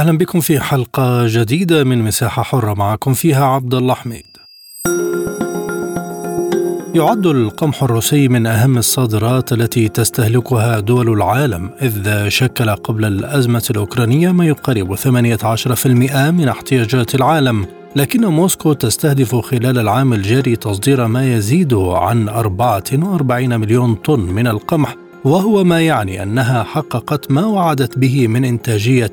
أهلا بكم في حلقة جديدة من مساحة حرة معكم فيها عبد الله حميد. يعد القمح الروسي من أهم الصادرات التي تستهلكها دول العالم إذ شكل قبل الأزمة الأوكرانية ما يقارب 18% من احتياجات العالم لكن موسكو تستهدف خلال العام الجاري تصدير ما يزيد عن 44 مليون طن من القمح وهو ما يعني أنها حققت ما وعدت به من إنتاجية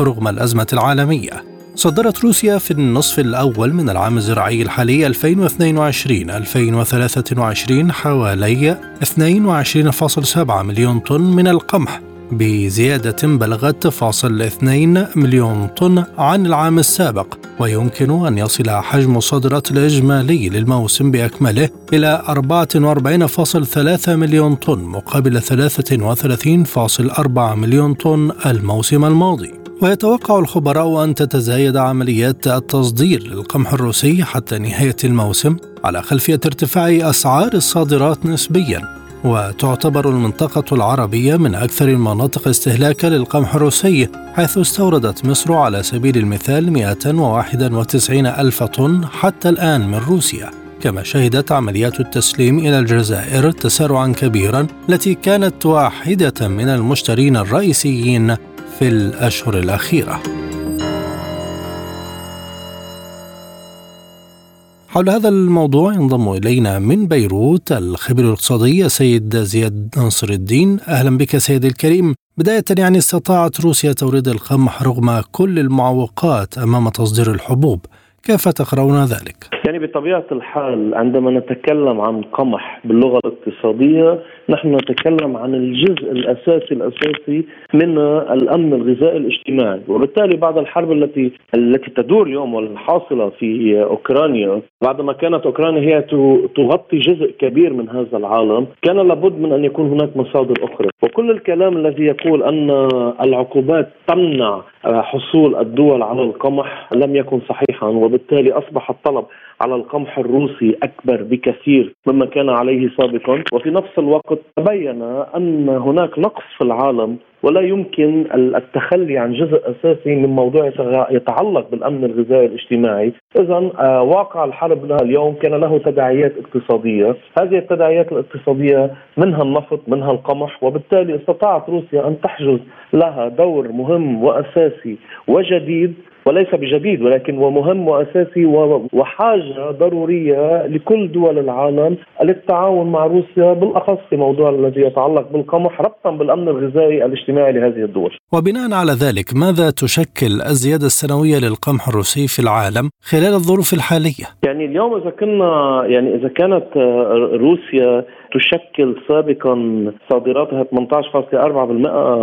رغم الأزمة العالمية. صدرت روسيا في النصف الأول من العام الزراعي الحالي 2022-2023 حوالي 22.7 مليون طن من القمح بزيادة بلغت فاصل 2 مليون طن عن العام السابق ويمكن أن يصل حجم الصادرات الإجمالي للموسم بأكمله إلى 44.3 مليون طن مقابل 33.4 مليون طن الموسم الماضي. ويتوقع الخبراء أن تتزايد عمليات التصدير للقمح الروسي حتى نهاية الموسم على خلفية ارتفاع أسعار الصادرات نسبياً. وتعتبر المنطقة العربية من أكثر المناطق استهلاكا للقمح الروسي حيث استوردت مصر على سبيل المثال 191 ألف طن حتى الآن من روسيا. كما شهدت عمليات التسليم إلى الجزائر تسارعا كبيرا التي كانت واحدة من المشترين الرئيسيين في الأشهر الأخيرة. حول هذا الموضوع ينضم إلينا من بيروت الخبير الاقتصادي سيد زياد ناصر الدين. أهلا بك سيد الكريم. بداية يعني استطاعت روسيا توريد القمح رغم كل المعوقات أمام تصدير الحبوب. كيف تقرؤون ذلك؟ يعني بطبيعة الحال عندما نتكلم عن قمح باللغة الاقتصادية نحن نتكلم عن الجزء الأساسي الأساسي من الأمن الغذائي الاجتماعي وبالتالي بعد الحرب التي التي تدور اليوم والحاصلة في أوكرانيا بعدما كانت أوكرانيا هي تغطي جزء كبير من هذا العالم كان لابد من أن يكون هناك مصادر أخرى وكل الكلام الذي يقول أن العقوبات تمنع حصول الدول على القمح لم يكن صحيحا وبالتالي أصبح الطلب على القمح الروسي أكبر بكثير مما كان عليه سابقا. وفي نفس الوقت تبين أن هناك نقص في العالم ولا يمكن التخلي عن جزء أساسي من موضوع يتعلق بالأمن الغذائي الاجتماعي، اذا آه، واقع الحرب اليوم كان له تداعيات اقتصادية، هذه التداعيات الاقتصادية منها النفط، منها القمح، وبالتالي استطاعت روسيا أن تحجز لها دور مهم وأساسي وجديد وليس بجديد ولكن ومهم وأساسي وحاجة ضرورية لكل دول العالم للتعاون مع روسيا بالأخص في موضوع الذي يتعلق بالقمح ربطا بالأمن الغذائي الاجتماعي لهذه الدول. وبناء على ذلك ماذا تشكل الزيادة السنوية للقمح الروسي في العالم خلال الظروف الحالية؟ يعني اليوم إذا كنا يعني إذا كانت روسيا تشكل سابقا صادراتها 18.4%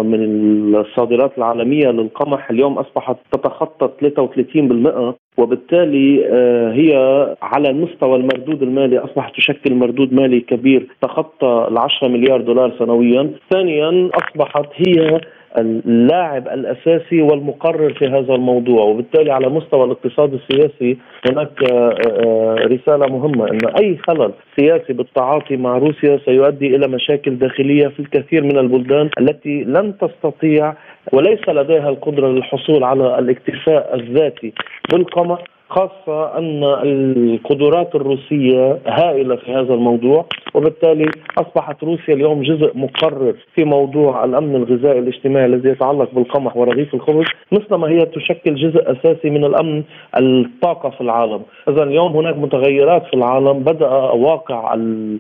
من الصادرات العالمية للقمح اليوم أصبحت تتخطى 33% وبالتالي آه، هي على المستوى المردود المالي أصبحت تشكل مردود مالي كبير تخطى ال 10 مليار دولار سنويا. ثانيا أصبحت هي اللاعب الأساسي والمقرر في هذا الموضوع وبالتالي على مستوى الاقتصاد السياسي هناك آه، آه، رسالة مهمة إن أي خلل سياسي بالتعاطي مع روسيا سيؤدي إلى مشاكل داخلية في الكثير من البلدان التي لن تستطيع وليس لديها القدرة للحصول على الاكتفاء الذاتي بالقمح خاصة أن القدرات الروسية هائلة في هذا الموضوع وبالتالي أصبحت روسيا اليوم جزء مقرر في موضوع الأمن الغذائي الاجتماعي الذي يتعلق بالقمح ورغيف الخبز مثلما هي تشكل جزء أساسي من الأمن الطاقة في العالم. إذا اليوم هناك متغيرات في العالم بدأ واقع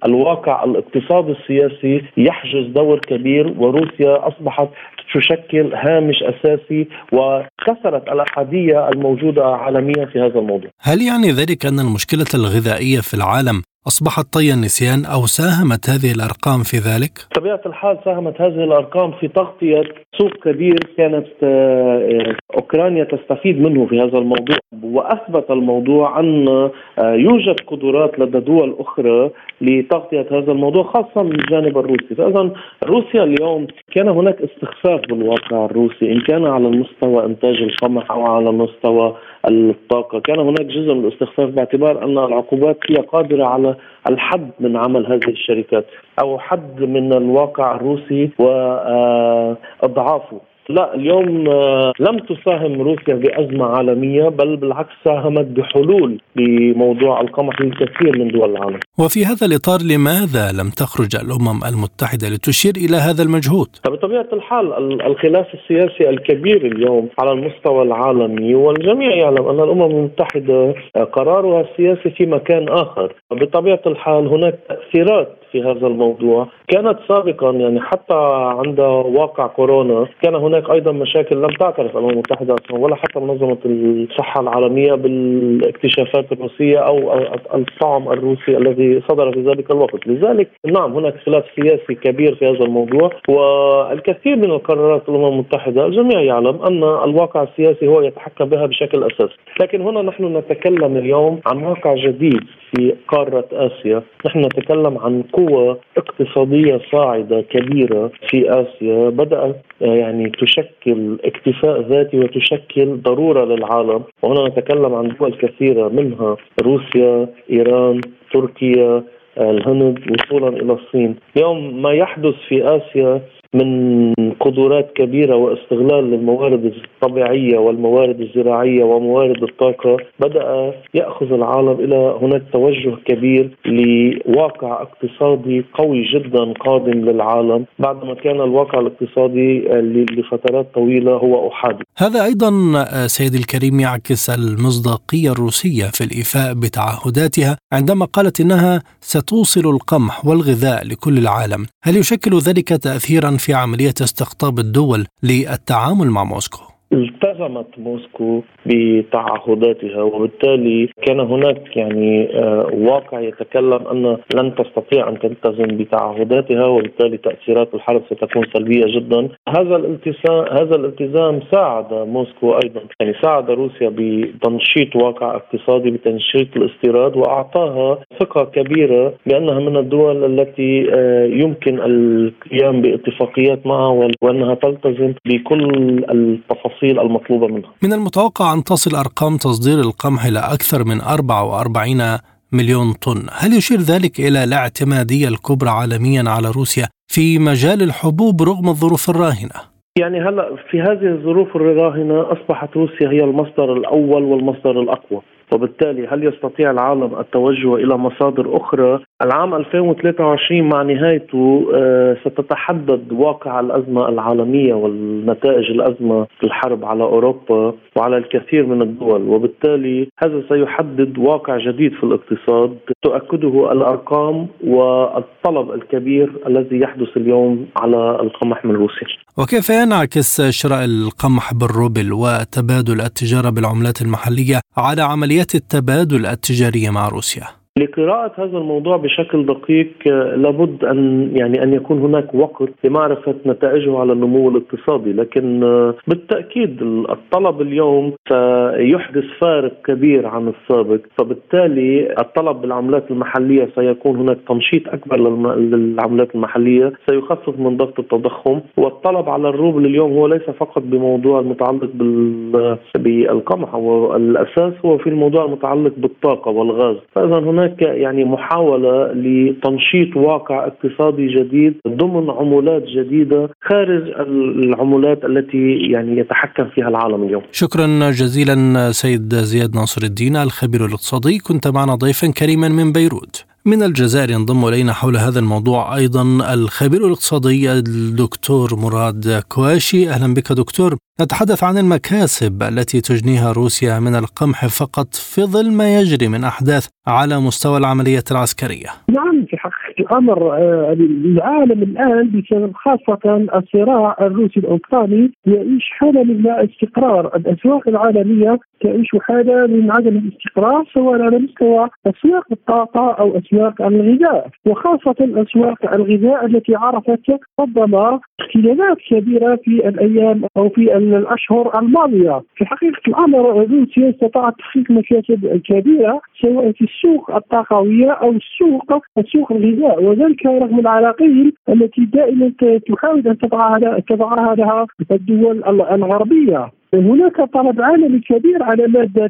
الواقع الاقتصادي السياسي يحجز دور كبير وروسيا أصبحت تشكل هامش أساسي وكسرت الأحادية الموجودة عالميا في هذا الموضوع. هل يعني ذلك أن المشكلة الغذائية في العالم أصبحت طي النسيان أو ساهمت هذه الأرقام في ذلك؟ بطبيعة الحال ساهمت هذه الأرقام في تغطية سوق كبير كانت آه، أوكرانيا تستفيد منه في هذا الموضوع وأثبت الموضوع أن آه، يوجد قدرات لدى دول أخرى لتغطية هذا الموضوع خاصة من الجانب الروسي فإذا روسيا اليوم كان هناك استخفاف بالواقع الروسي إن كان على المستوى إنتاج القمح أو على مستوى الطاقة. كان هناك جزء من الاستخفاف باعتبار أن العقوبات هي قادرة على الحد من عمل هذه الشركات أو حد من الواقع الروسي وإضعافه لا اليوم آه، لم تساهم روسيا بأزمة عالمية بل بالعكس ساهمت بحلول بموضوع القمح للكثير من دول العالم. وفي هذا الإطار لماذا لم تخرج الأمم المتحدة لتشير إلى هذا المجهود؟ بطبيعة الحال الخلاف السياسي الكبير اليوم على المستوى العالمي والجميع يعلم أن الأمم المتحدة قرارها السياسي في مكان آخر. بطبيعة الحال هناك تأثيرات في هذا الموضوع. كانت سابقا يعني حتى عند واقع كورونا كان هناك أيضا مشاكل لم تعترف الامم المتحده ولا حتى منظمة الصحة العالمية بالاكتشافات الروسية أو الطعم الروسي الذي صدر في ذلك الوقت، لذلك نعم هناك خلاف سياسي كبير في هذا الموضوع والكثير من القرارات الأمم المتحدة الجميع يعلم أن الواقع السياسي هو يتحكم بها بشكل أساسي، لكن هنا نحن نتكلم اليوم عن واقع جديد. في قارة آسيا، نحن نتكلم عن قوة اقتصادية صاعدة كبيرة في آسيا بدأت يعني تشكل اكتفاء ذاتي وتشكل ضرورة للعالم. وهنا نتكلم عن دول كثيرة منها روسيا إيران تركيا الهند وصولا إلى الصين. اليوم ما يحدث في آسيا من قدرات كبيرة واستغلال للموارد الطبيعية والموارد الزراعية وموارد الطاقة بدأ يأخذ العالم إلى هناك توجه كبير لواقع اقتصادي قوي جدا قادم للعالم. بعدما كان الواقع الاقتصادي لفترات طويلة هو أحادي هذا أيضا سيدي الكريم يعكس المصداقية الروسية في الإيفاء بتعهداتها عندما قالت إنها ستوصل القمح والغذاء لكل العالم. هل يشكل ذلك تأثيرا في عملية استقطاب الدول للتعامل مع موسكو؟ التزمت موسكو بتعهداتها وبالتالي كان هناك يعني آه، واقع يتكلم أن لن تستطيع أن تلتزم بتعهداتها وبالتالي تأثيرات الحرب ستكون سلبية جدا. هذا الالتزام هذا الالتزام ساعد موسكو أيضا. يعني ساعد روسيا بتنشيط واقع اقتصادي بتنشيط الاستيراد وأعطاها ثقة كبيرة بأنها من الدول التي آه، يمكن القيام باتفاقيات معها وأنها تلتزم بكل التفاصيل التفاصيل المطلوبة منها. من المتوقع أن تصل أرقام تصدير القمح إلى أكثر من 44 مليون طن. هل يشير ذلك إلى الاعتمادية الكبرى عالميا على روسيا في مجال الحبوب رغم الظروف الراهنة؟ يعني هلا في هذه الظروف الراهنة أصبحت روسيا هي المصدر الأول والمصدر الأقوى. وبالتالي هل يستطيع العالم التوجه إلى مصادر أخرى؟ العام 2023 مع نهايته آه، ستتحدد واقع الأزمة العالمية والنتائج الأزمة في الحرب على أوروبا وعلى الكثير من الدول وبالتالي هذا سيحدد واقع جديد في الاقتصاد تؤكده الأرقام والطلب الكبير الذي يحدث اليوم على القمح من روسيا. وكيف ينعكس شراء القمح بالروبل وتبادل التجارة بالعملات المحلية على عمليات التبادل التجارية مع روسيا؟ لقراءة هذا الموضوع بشكل دقيق لابد أن يعني أن يكون هناك وقت لمعرفة نتائجه على النمو الاقتصادي. لكن آه، بالتأكيد الطلب اليوم سيحدث فارق كبير عن السابق. فبالتالي الطلب بالعملات المحلية سيكون هناك تنشيط أكبر للعملات المحلية. سيخفف من ضغط التضخم. والطلب على الروبل اليوم هو ليس فقط بموضوع المتعلق بالقمح والأساس هو في الموضوع المتعلق بالطاقة والغاز. فإذا هناك هناك يعني محاولة لتنشيط واقع اقتصادي جديد ضمن عملات جديدة خارج العملات التي يعني يتحكم فيها العالم اليوم. شكرا جزيلا سيد زياد ناصر الدين الخبير الاقتصادي كنت معنا ضيفا كريما من بيروت. من الجزائر ينضم إلينا حول هذا الموضوع أيضا الخبير الاقتصادي الدكتور مراد كواشي أهلا بك دكتور نتحدث عن المكاسب التي تجنيها روسيا من القمح فقط في ظل ما يجري من أحداث على مستوى العملية العسكرية. نعم في حقيقة الأمر آه، العالم الآن بسبب خاصة الصراع الروسي الأوكراني يعيش حالة من لا استقرار. الأسواق العالمية تعيش حالة من عدم الاستقرار سواء على مستوى أسواق الطاقة أو أسواق الغذاء. وخاصة أسواق الغذاء التي عرفت ربما اختلالات كبيرة في الأيام أو في الأشهر الماضية في حقيقة الأمر روسيا استطاعت تحقيق مكاسب كبيرة سواء في السوق الطاقوية أو السوق السوق الغذاء. وذلك رغم العراقيل التي دائما تحاول أن تضعها لها الدول الغربية. هناك طلب عالمي كبير على مادة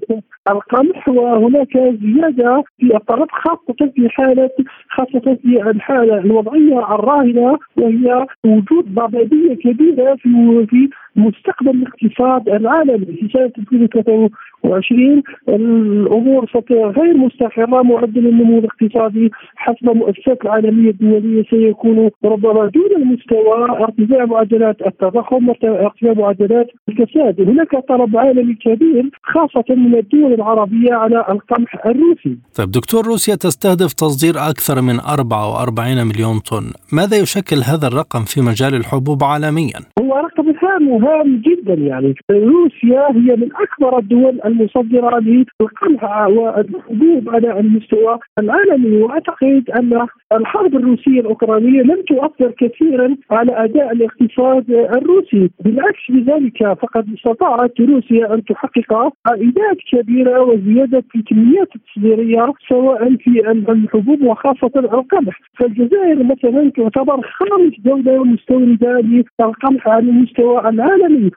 القمح وهناك زيادة في الطلب خاصة في حالة خاصة في الحالة الوضعية الراهنة وهي وجود ضبابية كبيرة في في مستقبل الاقتصاد العالمي في سنة 2023 الأمور غير مستقرة معدل النمو الاقتصادي حسب المؤسسات العالمية الدولية سيكون ربما دون المستوى. ارتفاع معدلات التضخم ارتفاع معدلات الكساد هناك طلب عالمي كبير خاصة من الدول العربية على القمح الروسي. طيب دكتور روسيا تستهدف تصدير أكثر من 44 مليون طن. ماذا يشكل هذا الرقم في مجال الحبوب عالميا؟ هو رقم هام هام جدا يعني. روسيا هي من أكبر الدول المصدرة للقمح والحبوب على المستوى العالمي. وأعتقد أن الحرب الروسية الأوكرانية لم تؤثر كثيرا على أداء الاقتصاد الروسي. بالعكس لذلك فقد استطاعت روسيا أن تحقق عائدات كبيرة وزيادة في الكميات التصديرية سواء في الحبوب وخاصة القمح. فالجزائر مثلا تعتبر خامس دولة مستوردة للقمح على المستوى العالمي.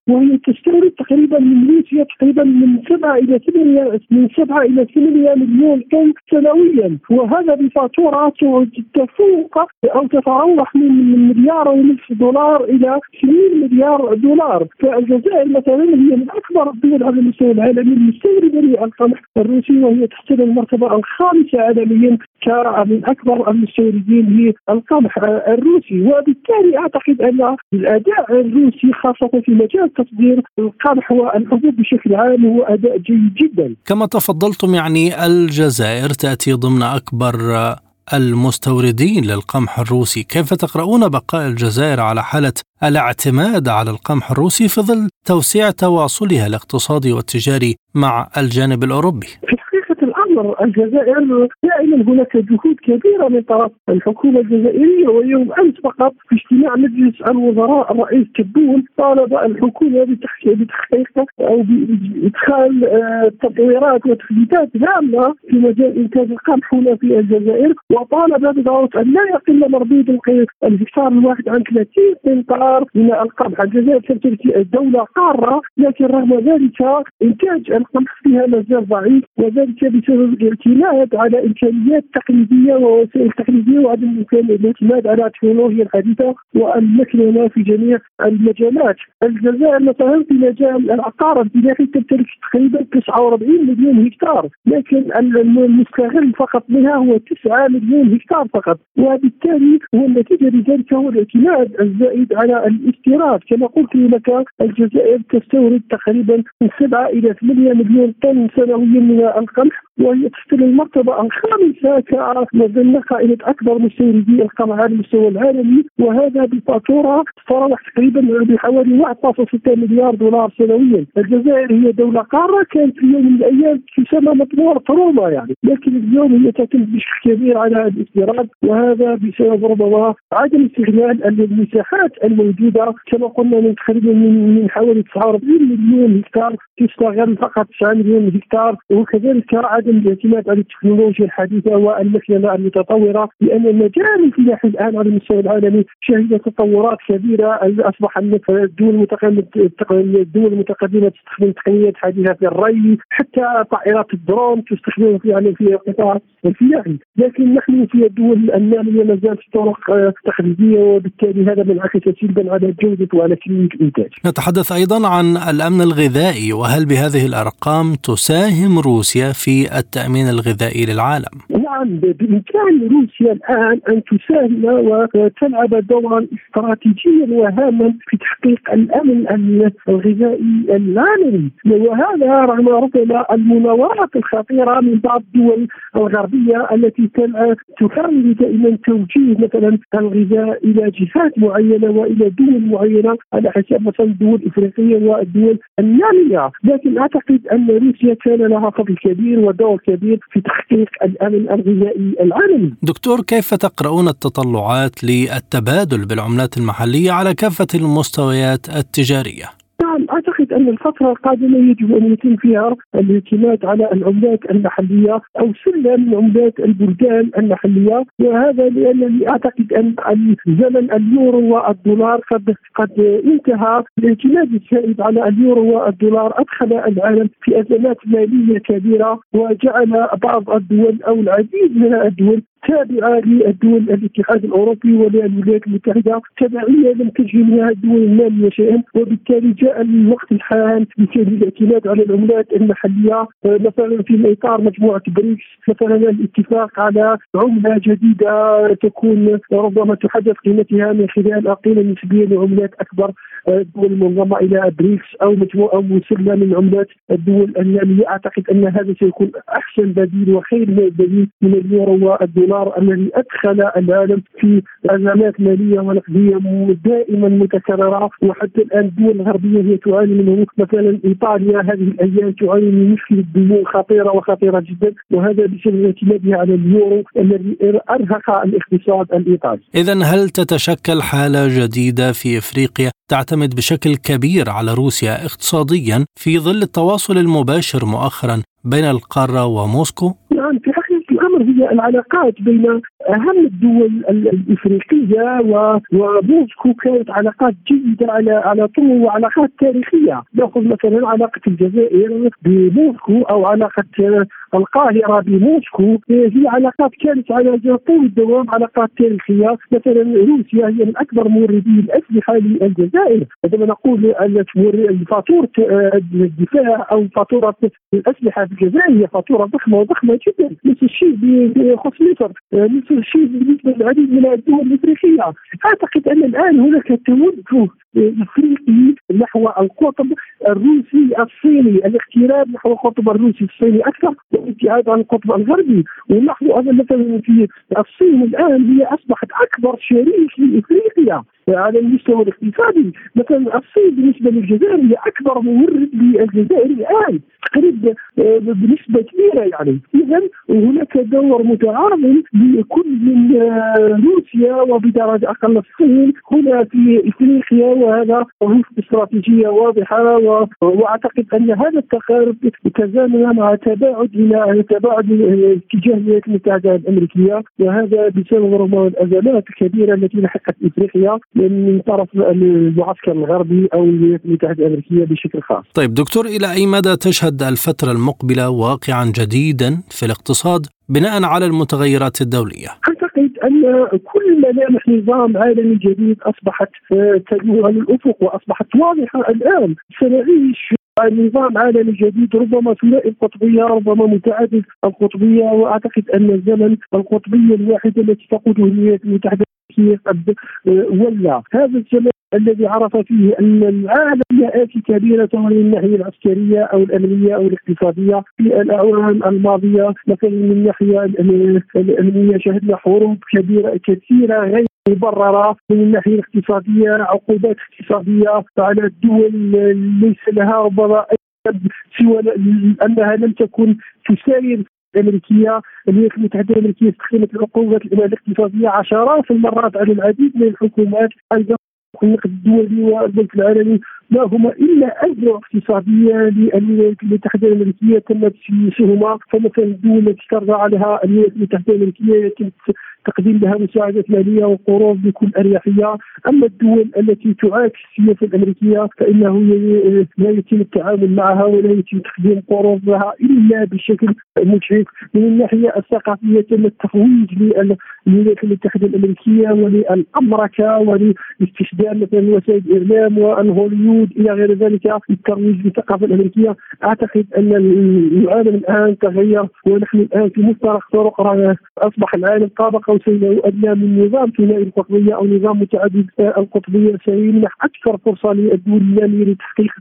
وهي تستورد تقريبا من روسيا تقريبا من 7 إلى 8 من 7 إلى 8 مليون طن سنويا. وهذا بفاتورة تفوق أو تتراوح من مليار ونصف دولار إلى 2 مليار دولار. فالجزائر مثلا هي من أكبر الدول على المستوى العالمي المستوردة للقمح الروسي وهي تحتل المرتبة الخامسة عالميا كمن أكبر المستوردين للقمح الروسي. وبالتالي أعتقد أن الأداء الروسي خاصة في مجال تصدير القمح والحبوب بشكل عام هو أداء جيد جدا. كما تفضلتم يعني الجزائر تأتي ضمن أكبر المستوردين للقمح الروسي. كيف تقرؤون بقاء الجزائر على حالة الاعتماد على القمح الروسي في ظل توسيع تواصلها الاقتصادي والتجاري مع الجانب الأوروبي؟ الامر الجزائر دائما هناك جهود كبيرة من طرف الحكومة الجزائرية ويوم أمس فقط في اجتماع مجلس الوزراء الرئيس كبون طالب الحكومة بتحقيق أو بإدخال آه، تطويرات وتحديثات هامه في مجال إنتاج القمح هنا في الجزائر وطالب بضروره أن لا يقل مردود الهكتار الواحد عن 30 قنطار من القمح. الجزائر تمتلك دوله قاره لكن رغم ذلك إنتاج القمح فيها ما زال ضعيف وذلك بسبب الاعتماد على إمكانيات تقليدية ووسائل تقليدية وعدم الاعتماد على التكنولوجيا الحديثة والمكنه في جميع المجالات. الجزائر مثلا في مجال العقار الفلاحي تمتلك تقريبا 49 مليون هكتار، لكن المستغل فقط منها هو 9 مليون هكتار فقط، وبالتالي هو النتيجة لذلك هو الاعتماد الزائد على الاستيراد، كما قلت لك الجزائر تستورد تقريبا من 7 إلى 8 مليون طن سنويا من القمح وهي تحتل المرتبة الخامسة كمظلة قائمة أكبر مستوردي القمع على المستوى العالمي. وهذا بفاتورة تتراوح تقريبا بحوالي 1.6 مليار دولار سنويا. الجزائر هي دولة قارة كانت في يوم من الأيام تسمى مطمورة روما يعني. لكن اليوم هي تعتمد بشكل كبير على الاستيراد وهذا بسبب ربما عدم استغلال المساحات الموجودة. كما قلنا من تقريبا من حوالي 49 مليون هكتار تستغل فقط 9 مليون هكتار. وكذلك عدم الاعتماد على التكنولوجيا الحديثة والمكنة المتطورة لأن المجال الفلاحي الآن على المستوى العالمي شهد تطورات كبيرة أصبح الدول المتقدمه الدول المتقدمه تستخدم تقنيات حديثة في الري حتى طائرات الدرون تستخدم في يعني في القطاع الفلاحي لكن نحن في الدول النامية ما زالت طرق تقليديه وبالتالي هذا منعكس سلبا على جودة وعلى كميه الانتاج. نتحدث أيضا عن الأمن الغذائي وهل بهذه الأرقام تساهم روسيا في التأمين الغذائي للعالم؟ نعم بإمكان روسيا الآن أن تساهم وتلعب دورا استراتيجيا وهاما في تحقيق الأمن الغذائي العالمي وهذا رغم ربما المناورات الخطيرة من بعض الدول الغربية التي تحاول دائما توجيه مثلا الغذاء إلى جهات معينة وإلى دول معينة على حسب مثلا الدول الافريقيه والدول النامية، لكن أعتقد أن روسيا كان لها فضل كبير ودور كبير في تحقيق الأمن الغذائي العالمي. دكتور كيف تقرؤون التطلعات للتبادل بالعملات المحلية على كافة المستويات التجارية؟ نعم أعتقد أن الفترة القادمة يجب أن يتم فيها الاعتماد على العملات المحلية أو سلم عملات البلدان المحلية وهذا لأنني أعتقد أن زمن اليورو والدولار قد قد انتهى. الاعتماد الزائد على اليورو والدولار أدخل العالم في أزمات مالية كبيرة وجعل بعض الدول أو العديد من الدول تابعة للدول الاتحاد الأوروبي وللولايات المتحدة تبعيه لم تجري منها الدول الناميه شيئا وبالتالي جاء الوقت الحان للاعتماد على العملات المحلية مثلا في إطار مجموعة بريكس مثلا الاتفاق على عملة جديدة تكون ربما تحدث قيمتها من خلال قيمه نسبيه لعملات أكبر. المنضمه إلى بريكس أو مجموعة سلة من عملات الدول الناميه أعتقد أن هذا سيكون أحسن بديل وخير بديل من اليورو والدولار الذي أدخل العالم في أزمات مالية ونقدية دائما متكررة. وحتى الآن الدول الغربية هي تعاني منه. مثلا إيطاليا هذه الأيام تعاني من مشكله ديون خطيرة وخطيرة جدا. وهذا بسبب اعتمادها على اليورو الذي أرهق الاقتصاد الإيطالي. اذا هل تتشكل حالة جديدة في إفريقيا؟ تعتمد بشكل كبير على روسيا اقتصاديا في ظل التواصل المباشر مؤخرا بين القارة وموسكو؟ نعم في حقيقة الأمر هي العلاقات بين أهم الدول الإفريقية وموسكو كانت علاقات جيدة على على طول وعلاقات تاريخية، نأخذ مثلا علاقة الجزائر بموسكو أو علاقة القاهرة بموسكو هي علاقات كانت على طول الدوام علاقات تاريخية، مثلا روسيا هي من أكبر موردي الأسلحة للجزائر، عندما نقول فاتورة الدفاع أو فاتورة الأسلحة في الجزائر هي فاتورة ضخمة وضخمة جدا، نفس الشيء بخص مصر، نفس الشيء بالنسبة للعديد من الدول الإفريقية، أعتقد أن الآن هناك توجه إفريقي نحو القطب الروسي الصيني، الاقتراب نحو القطب الروسي الصيني أكثر. والابتعاد عن القطب الغربي، ونلاحظ أن مثلا في الصين الآن هي أصبحت أكبر شريك لإفريقيا. على المستوى الاقتصادي، مثلا الصين بالنسبة للجزائر هي أكبر مورد للجزائر الآن، تقريبا بنسبة كبيرة يعني، اذا هناك دور متعاون لكل من روسيا وبدرجة أقل الصين. هنا في إفريقيا وهذا رفض استراتيجية واضحة وأعتقد أن هذا التقارب تزامن مع تباعد إلى تباعد اتجاه الولايات المتحدة الأمريكية. وهذا بسبب ربما الأزمات الكبيرة التي لحقت إفريقيا. من طرف المعسكر الغربي أو الولايات المتحدة الأمريكية بشكل خاص. طيب دكتور إلى أي مدى تشهد الفترة المقبلة واقعا جديدا في الاقتصاد بناء على المتغيرات الدولية؟ أعتقد أن كل ملامح نظام عالمي جديد أصبحت تلوح على الافق وأصبحت واضحة الآن سنعيش نظام عالمي جديد ربما ثنائي القطبية ربما متعدد القطبية وأعتقد أن الزمن القطبيه الواحده التي تقوده الولايات المتحدة قد ولى. هذا الزمن الذي عرف فيه أن العالم يأتي كبيرة من الناحية العسكرية أو الأمنية أو الاقتصادية. في الأعوام الماضية مثلا من الناحيه الأمنية شهدنا حروب كبيرة كثيرة غير مبررة من الناحية الاقتصادية عقوبات اقتصادية على الدول ليس لها ربما سوى انها لم تكن تساير الأمريكية الولايات المتحده الأمريكية استخدمت العقوبات الاقتصادية عشرات المرات على العديد من الحكومات. أيضا النقد الدولي والبنك العالمي ما هما إلا اذرع اقتصاديه للولايات المتحدة الأمريكية تم تسييسهما فمثلا الدول التي ترضى عليها الولايات المتحدة الأمريكية يتم تقديم لها مساعدات مالية وقروض بكل أريحية، أما الدول التي تعاكس السياسة الأمريكية فإنه لا يتم التعامل معها ولا يتم تقديم قروض لها إلا بشكل مجحف، من الناحية الثقافية تم التفويض للولايات المتحدة الأمريكية وللامركه ولاستخدام استخدام مثلا وسائل الاعلام وأن هوليود إلى غير ذلك للترويج للثقافه الامريكيه أعتقد أن العالم الآن تغير ونحن الآن في مفترق طرق أصبح العالم قاب قوسين أو ادنى من نظام ثنائي القطبية أو نظام متعدد القطبية سيمنح أكثر فرصة للدول الناميه لتحقيق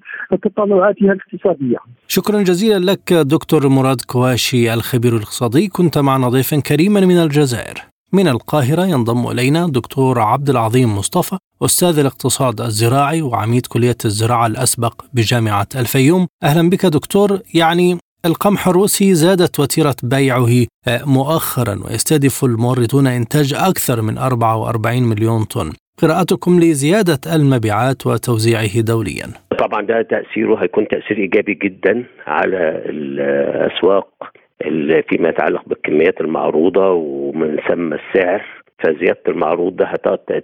تطلعاتها الاقتصادية. شكرا جزيلا لك دكتور مراد كواشي الخبير الاقتصادي كنت معنا ضيفا كريما من الجزائر. من القاهرة ينضم إلينا دكتور عبد العظيم مصطفى أستاذ الاقتصاد الزراعي وعميد كلية الزراعة الأسبق بجامعة الفيوم. أهلا بك دكتور. يعني القمح الروسي زادت وتيرة بيعه مؤخرا ويستهدف الموردون إنتاج أكثر من 44 مليون طن. قراءتكم لزيادة المبيعات وتوزيعه دوليا. طبعا ده تأثيره هيكون تأثير إيجابي جدا على الأسواق فيما يتعلق بالكميات المعروضة ومن ثم السعر فزيادة المعروض ده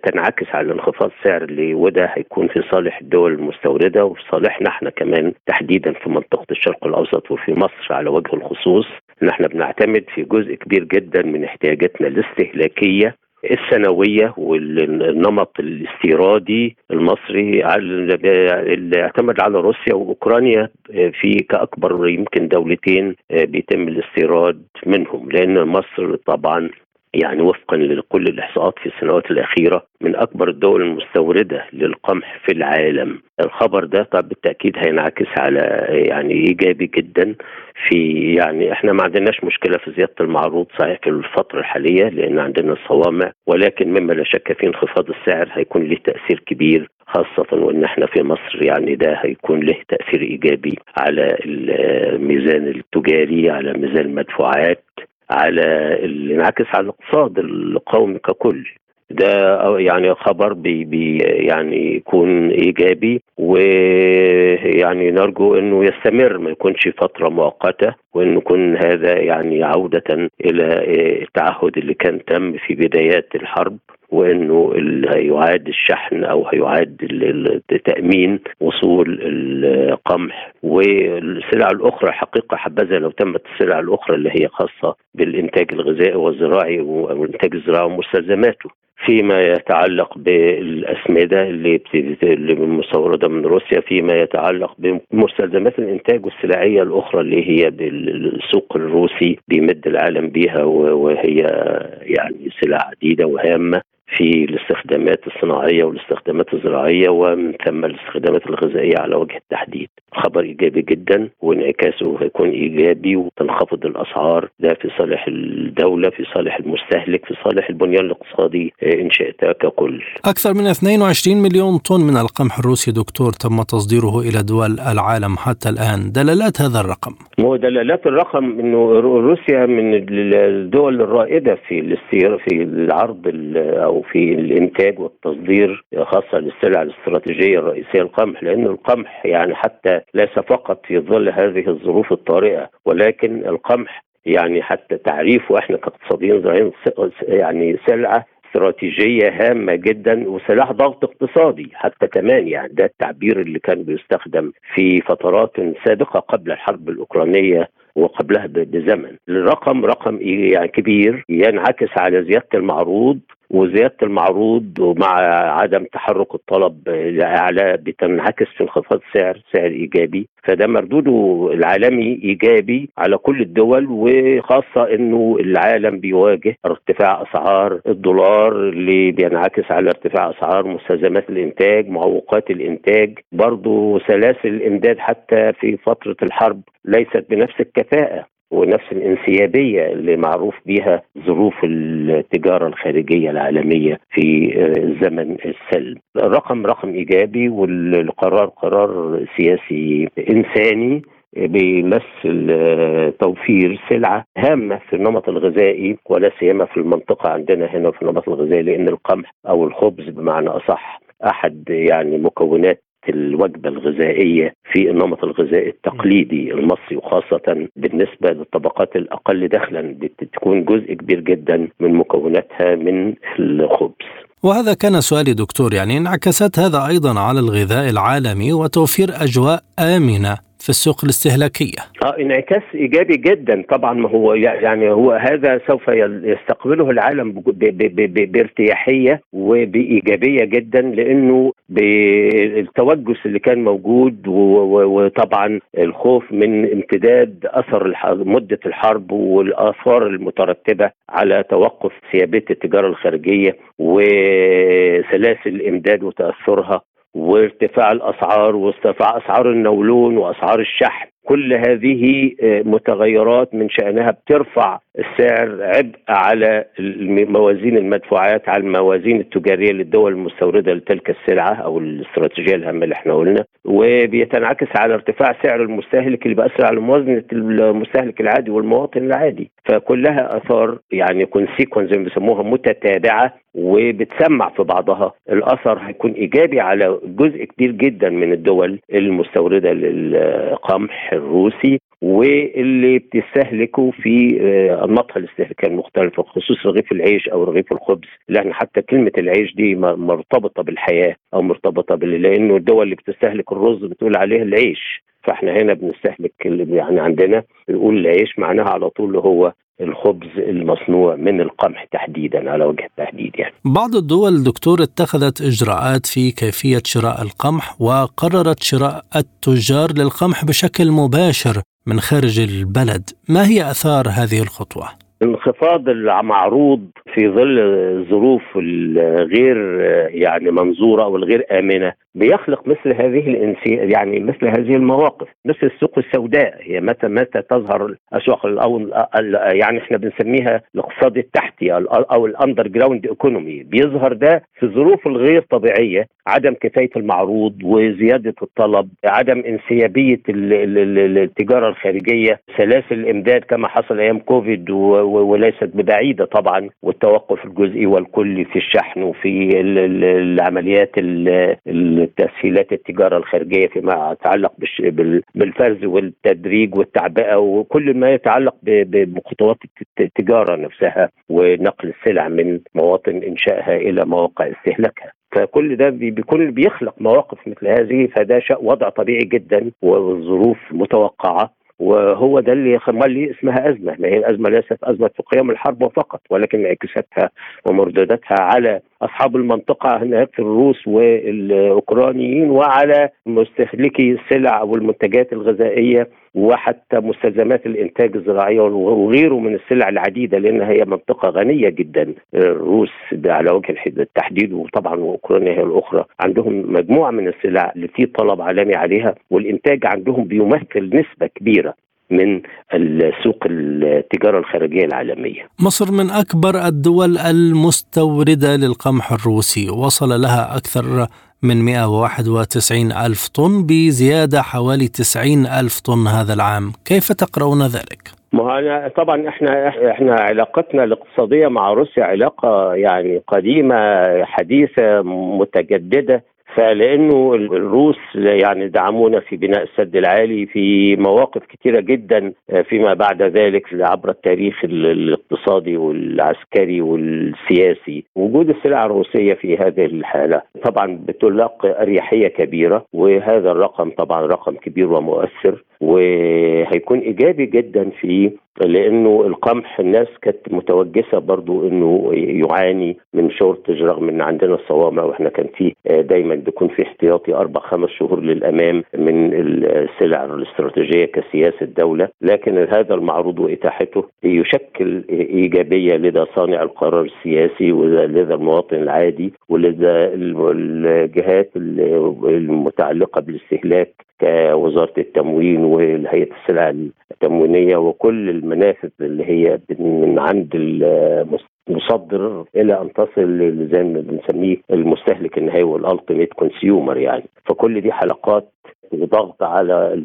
تنعكس على انخفاض السعر اللي وده هيكون في صالح الدول المستوردة وفي صالحنا إحنا كمان تحديدا في منطقة الشرق الأوسط وفي مصر على وجه الخصوص. ان إحنا بنعتمد في جزء كبير جدا من احتياجاتنا الاستهلاكية السنوية والنمط الاستيرادي المصري اللي اعتمد على روسيا وأوكرانيا في كأكبر يمكن دولتين بيتم الاستيراد منهم لأن مصر طبعا يعني وفقا لكل الإحصاءات في السنوات الأخيرة من أكبر الدول المستوردة للقمح في العالم. الخبر ده طب بالتأكيد هينعكس على يعني إيجابي جدا في يعني إحنا ما عندناش مشكلة في زيادة المعروض صحيح في الفترة الحالية لأن عندنا الصوامع ولكن مما لا شك فيه انخفاض السعر هيكون له تأثير كبير خاصة وإن إحنا في مصر يعني ده هيكون له تأثير إيجابي على الميزان التجاري على ميزان المدفوعات. على اللي انعكس على الاقتصاد القومي ككل. ده يعني خبر بي بي يعني يكون إيجابي ويعني نرجو إنه يستمر ما يكونش فترة مؤقتة وان يكون هذا يعني عودة إلى التعهد اللي كان تم في بدايات الحرب. وإنه هيعاد الشحن أو هيعاد تأمين وصول القمح. والسلع الأخرى حقيقة حبذا لو تمت السلع الأخرى اللي هي خاصة بالإنتاج الغذائي والزراعي والانتاج الزراعي ومستلزماته. فيما يتعلق بالأسمدة اللي اللي مستوردة من روسيا فيما يتعلق بمستلزمات الإنتاج والسلعية الأخرى اللي هي بالسوق الروسي بيمد العالم بها وهي يعني سلع عديده وهامة. في الاستخدامات الصناعية والاستخدامات الزراعية ومن ثم الاستخدامات الغذائية على وجه التحديد. خبر إيجابي جدا وانعكاسه هيكون إيجابي وتنخفض الأسعار ده في صالح الدولة في صالح المستهلك في صالح البنيان الاقتصادي إن شئت ككل. أكثر من 22 مليون طن من القمح الروسي دكتور تم تصديره إلى دول العالم حتى الآن، دلالات هذا الرقم. هو دلالات الرقم إنه روسيا من الدول الرائدة في في العرض في الإنتاج والتصدير خاصة للسلع الاستراتيجية الرئيسية القمح لأن القمح يعني حتى ليس فقط في ظل هذه الظروف الطارئة ولكن القمح يعني حتى تعريفه إحنا كاقتصاديين زراعيين يعني سلعة استراتيجية هامة جدا وسلاح ضغط اقتصادي حتى كمان يعني ده التعبير اللي كان بيستخدم في فترات سابقة قبل الحرب الأوكرانية وقبلها بزمن. الرقم رقم يعني كبير ينعكس على زيادة المعروض وزيادة المعروض ومع عدم تحرك الطلب لاعلى بتنعكس في انخفاض سعر سعر إيجابي. فده مردوده العالمي إيجابي على كل الدول وخاصة إنه العالم بيواجه ارتفاع أسعار الدولار اللي بينعكس على ارتفاع أسعار مستلزمات الإنتاج معوقات الإنتاج. برضه سلاسل الإمداد حتى في فترة الحرب ليست بنفس الكفاءة. ونفس الانسيابية اللي معروف بها ظروف التجارة الخارجية العالمية في زمن السلم. الرقم رقم إيجابي والقرار قرار سياسي إنساني بيمثل توفير سلعة هامة في النمط الغذائي ولا سيما في المنطقة عندنا هنا في النمط الغذائي لأن القمح أو الخبز بمعنى أصح أحد يعني مكونات الوجبة الغذائية في النمط الغذائي التقليدي المصري وخاصة بالنسبة للطبقات الأقل دخلا بتكون جزء كبير جدا من مكوناتها من الخبز. وهذا كان سؤالي دكتور يعني انعكست هذا أيضا على الغذاء العالمي وتوفير أجواء آمنة في السوق الاستهلاكية. آه انعكاس إيجابي جدا طبعا ما هو يعني هو هذا سوف يستقبله العالم بارتياحية وبإيجابية جدا لأنه بالتوجس اللي كان موجود وطبعا الخوف من امتداد أثر مدة الحرب والآثار المترتبة على توقف سيابية التجارة الخارجية وسلاسل الإمداد وتأثرها وارتفاع الأسعار وارتفاع أسعار النولون وأسعار الشحن. كل هذه آه، متغيرات من شأنها بترفع السعر عبء على موازين المدفوعات على الموازين التجارية للدول المستوردة لتلك السلعة أو الاستراتيجية الهامة اللي إحنا قلنا. وبيتنعكس على ارتفاع سعر المستهلك اللي بيأثر على موازنة المستهلك العادي والمواطن العادي. فكلها آثار يعني كونسيكونس زي ما بيسموها متتابعة وبتسمع في بعضها. الأثر هيكون إيجابي على جزء كبير جدا من الدول المستوردة للقمح الروسي واللي بتستهلكه في آه، انماطها الاستهلاكيه المختلفه بخصوص رغيف العيش أو رغيف الخبز. لأن حتى كلمة العيش دي مرتبطة بالحياة أو مرتبطة بال لأنه الدول اللي بتستهلك الرز بتقول عليه العيش. فإحنا هنا بنستهلك يعني عندنا بنقول العيش معناها على طول هو الخبز المصنوع من القمح تحديدا على وجه التحديد يعني. بعض الدول دكتور اتخذت إجراءات في كيفية شراء القمح وقررت شراء التجار للقمح بشكل مباشر من خارج البلد، ما هي آثار هذه الخطوة؟ انخفاض المعروض في ظل الظروف الغير يعني منظورة أو الغير آمنة بيخلق مثل هذه الانسي يعني مثل هذه المواقف مثل السوق السوداء هي متى متى تظهر الأسواق أو يعني إحنا بنسميها الاقتصاد التحتي أو ال underground economy بيظهر ده في الظروف الغير طبيعية عدم كفاية المعروض وزيادة الطلب عدم انسيابية التجارة الخارجية سلاسل الإمداد كما حصل أيام كوفيد وليست ببعيدة طبعا والتوقف الجزئي والكلي في الشحن وفي العمليات تسهيلات التجارة الخارجية فيما يتعلق بالفرز والتدريج والتعبئة وكل ما يتعلق بخطوات التجارة نفسها ونقل السلع من مواطن إنشائها إلى مواقع استهلاكها. فكل ده بيكون بيخلق مواقف مثل هذه فده شيء وضع طبيعي جدا والظروف متوقعة وهو ده اللي خلى اسمها أزمة ما هي الازمه ليست أزمة في قيام الحرب فقط ولكن انعكاساتها ومردوداتها على أصحاب المنطقة هناك الروس والأوكرانيين وعلى مستهلكي السلع والمنتجات الغذائية وحتى مستلزمات الإنتاج الزراعيه وغيره من السلع العديدة لانها هي منطقة غنية جدا. الروس على وجه التحديد وطبعا واوكرانيا هي الأخرى عندهم مجموعة من السلع اللي في طلب عالمي عليها والإنتاج عندهم بيمثل نسبة كبيرة. من السوق التجارة الخارجية العالمية. مصر من أكبر الدول المستوردة للقمح الروسي. وصل لها أكثر من 191 ألف طن بزيادة حوالي 90 ألف طن هذا العام. كيف تقرؤون ذلك؟ ما طبعا إحنا إحنا علاقتنا الاقتصادية مع روسيا علاقة يعني قديمة حديثة متجددة. فلأنه الروس يعني دعمونا في بناء السد العالي في مواقف كثيره جدا آه، فيما بعد ذلك عبر التاريخ الاقتصادي والعسكري والسياسي. وجود السلع الروسية في هذه الحالة طبعا بتلقى أريحية كبيرة وهذا الرقم طبعا رقم كبير ومؤثر وهيكون إيجابي جدا في لأنه القمح الناس كانت متوجسة برضو إنه يعاني من شورتج رغم إن عندنا الصوامع وإحنا كان في آه، دايما بيكون في احتياطي أربع خمس شهور للأمام من السلع الاستراتيجية كسياسة دولة. لكن هذا المعروض وإتاحته يشكل إيجابية لدى صانع القرار السياسي ولدى المواطن العادي ولدى الجهات المتعلقة بالاستهلاك كوزاره التموين وهيئة السلع التموينية وكل المنافذ اللي هي من عند المصدر إلى أن تصل زي ما بنسميه المستهلك النهائي وال ultimate consumer يعني. فكل دي حلقات وضغط على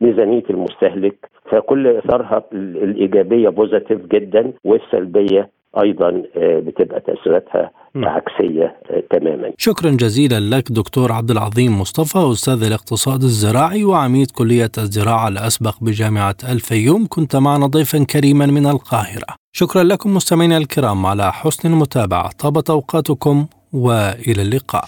ميزانية المستهلك فكل اثارها الإيجابية positive جدا والسلبية أيضا آه، بتبقى تأثيراتها نعم. عكسية آه، تماما. شكرا جزيلا لك دكتور عبد العظيم مصطفى أستاذ الاقتصاد الزراعي وعميد كلية الزراعة الأسبق بجامعة الفيوم كنت معنا ضيفا كريما من القاهرة. شكرا لكم مستمعينا الكرام على حسن المتابعة طابت أوقاتكم وإلى اللقاء.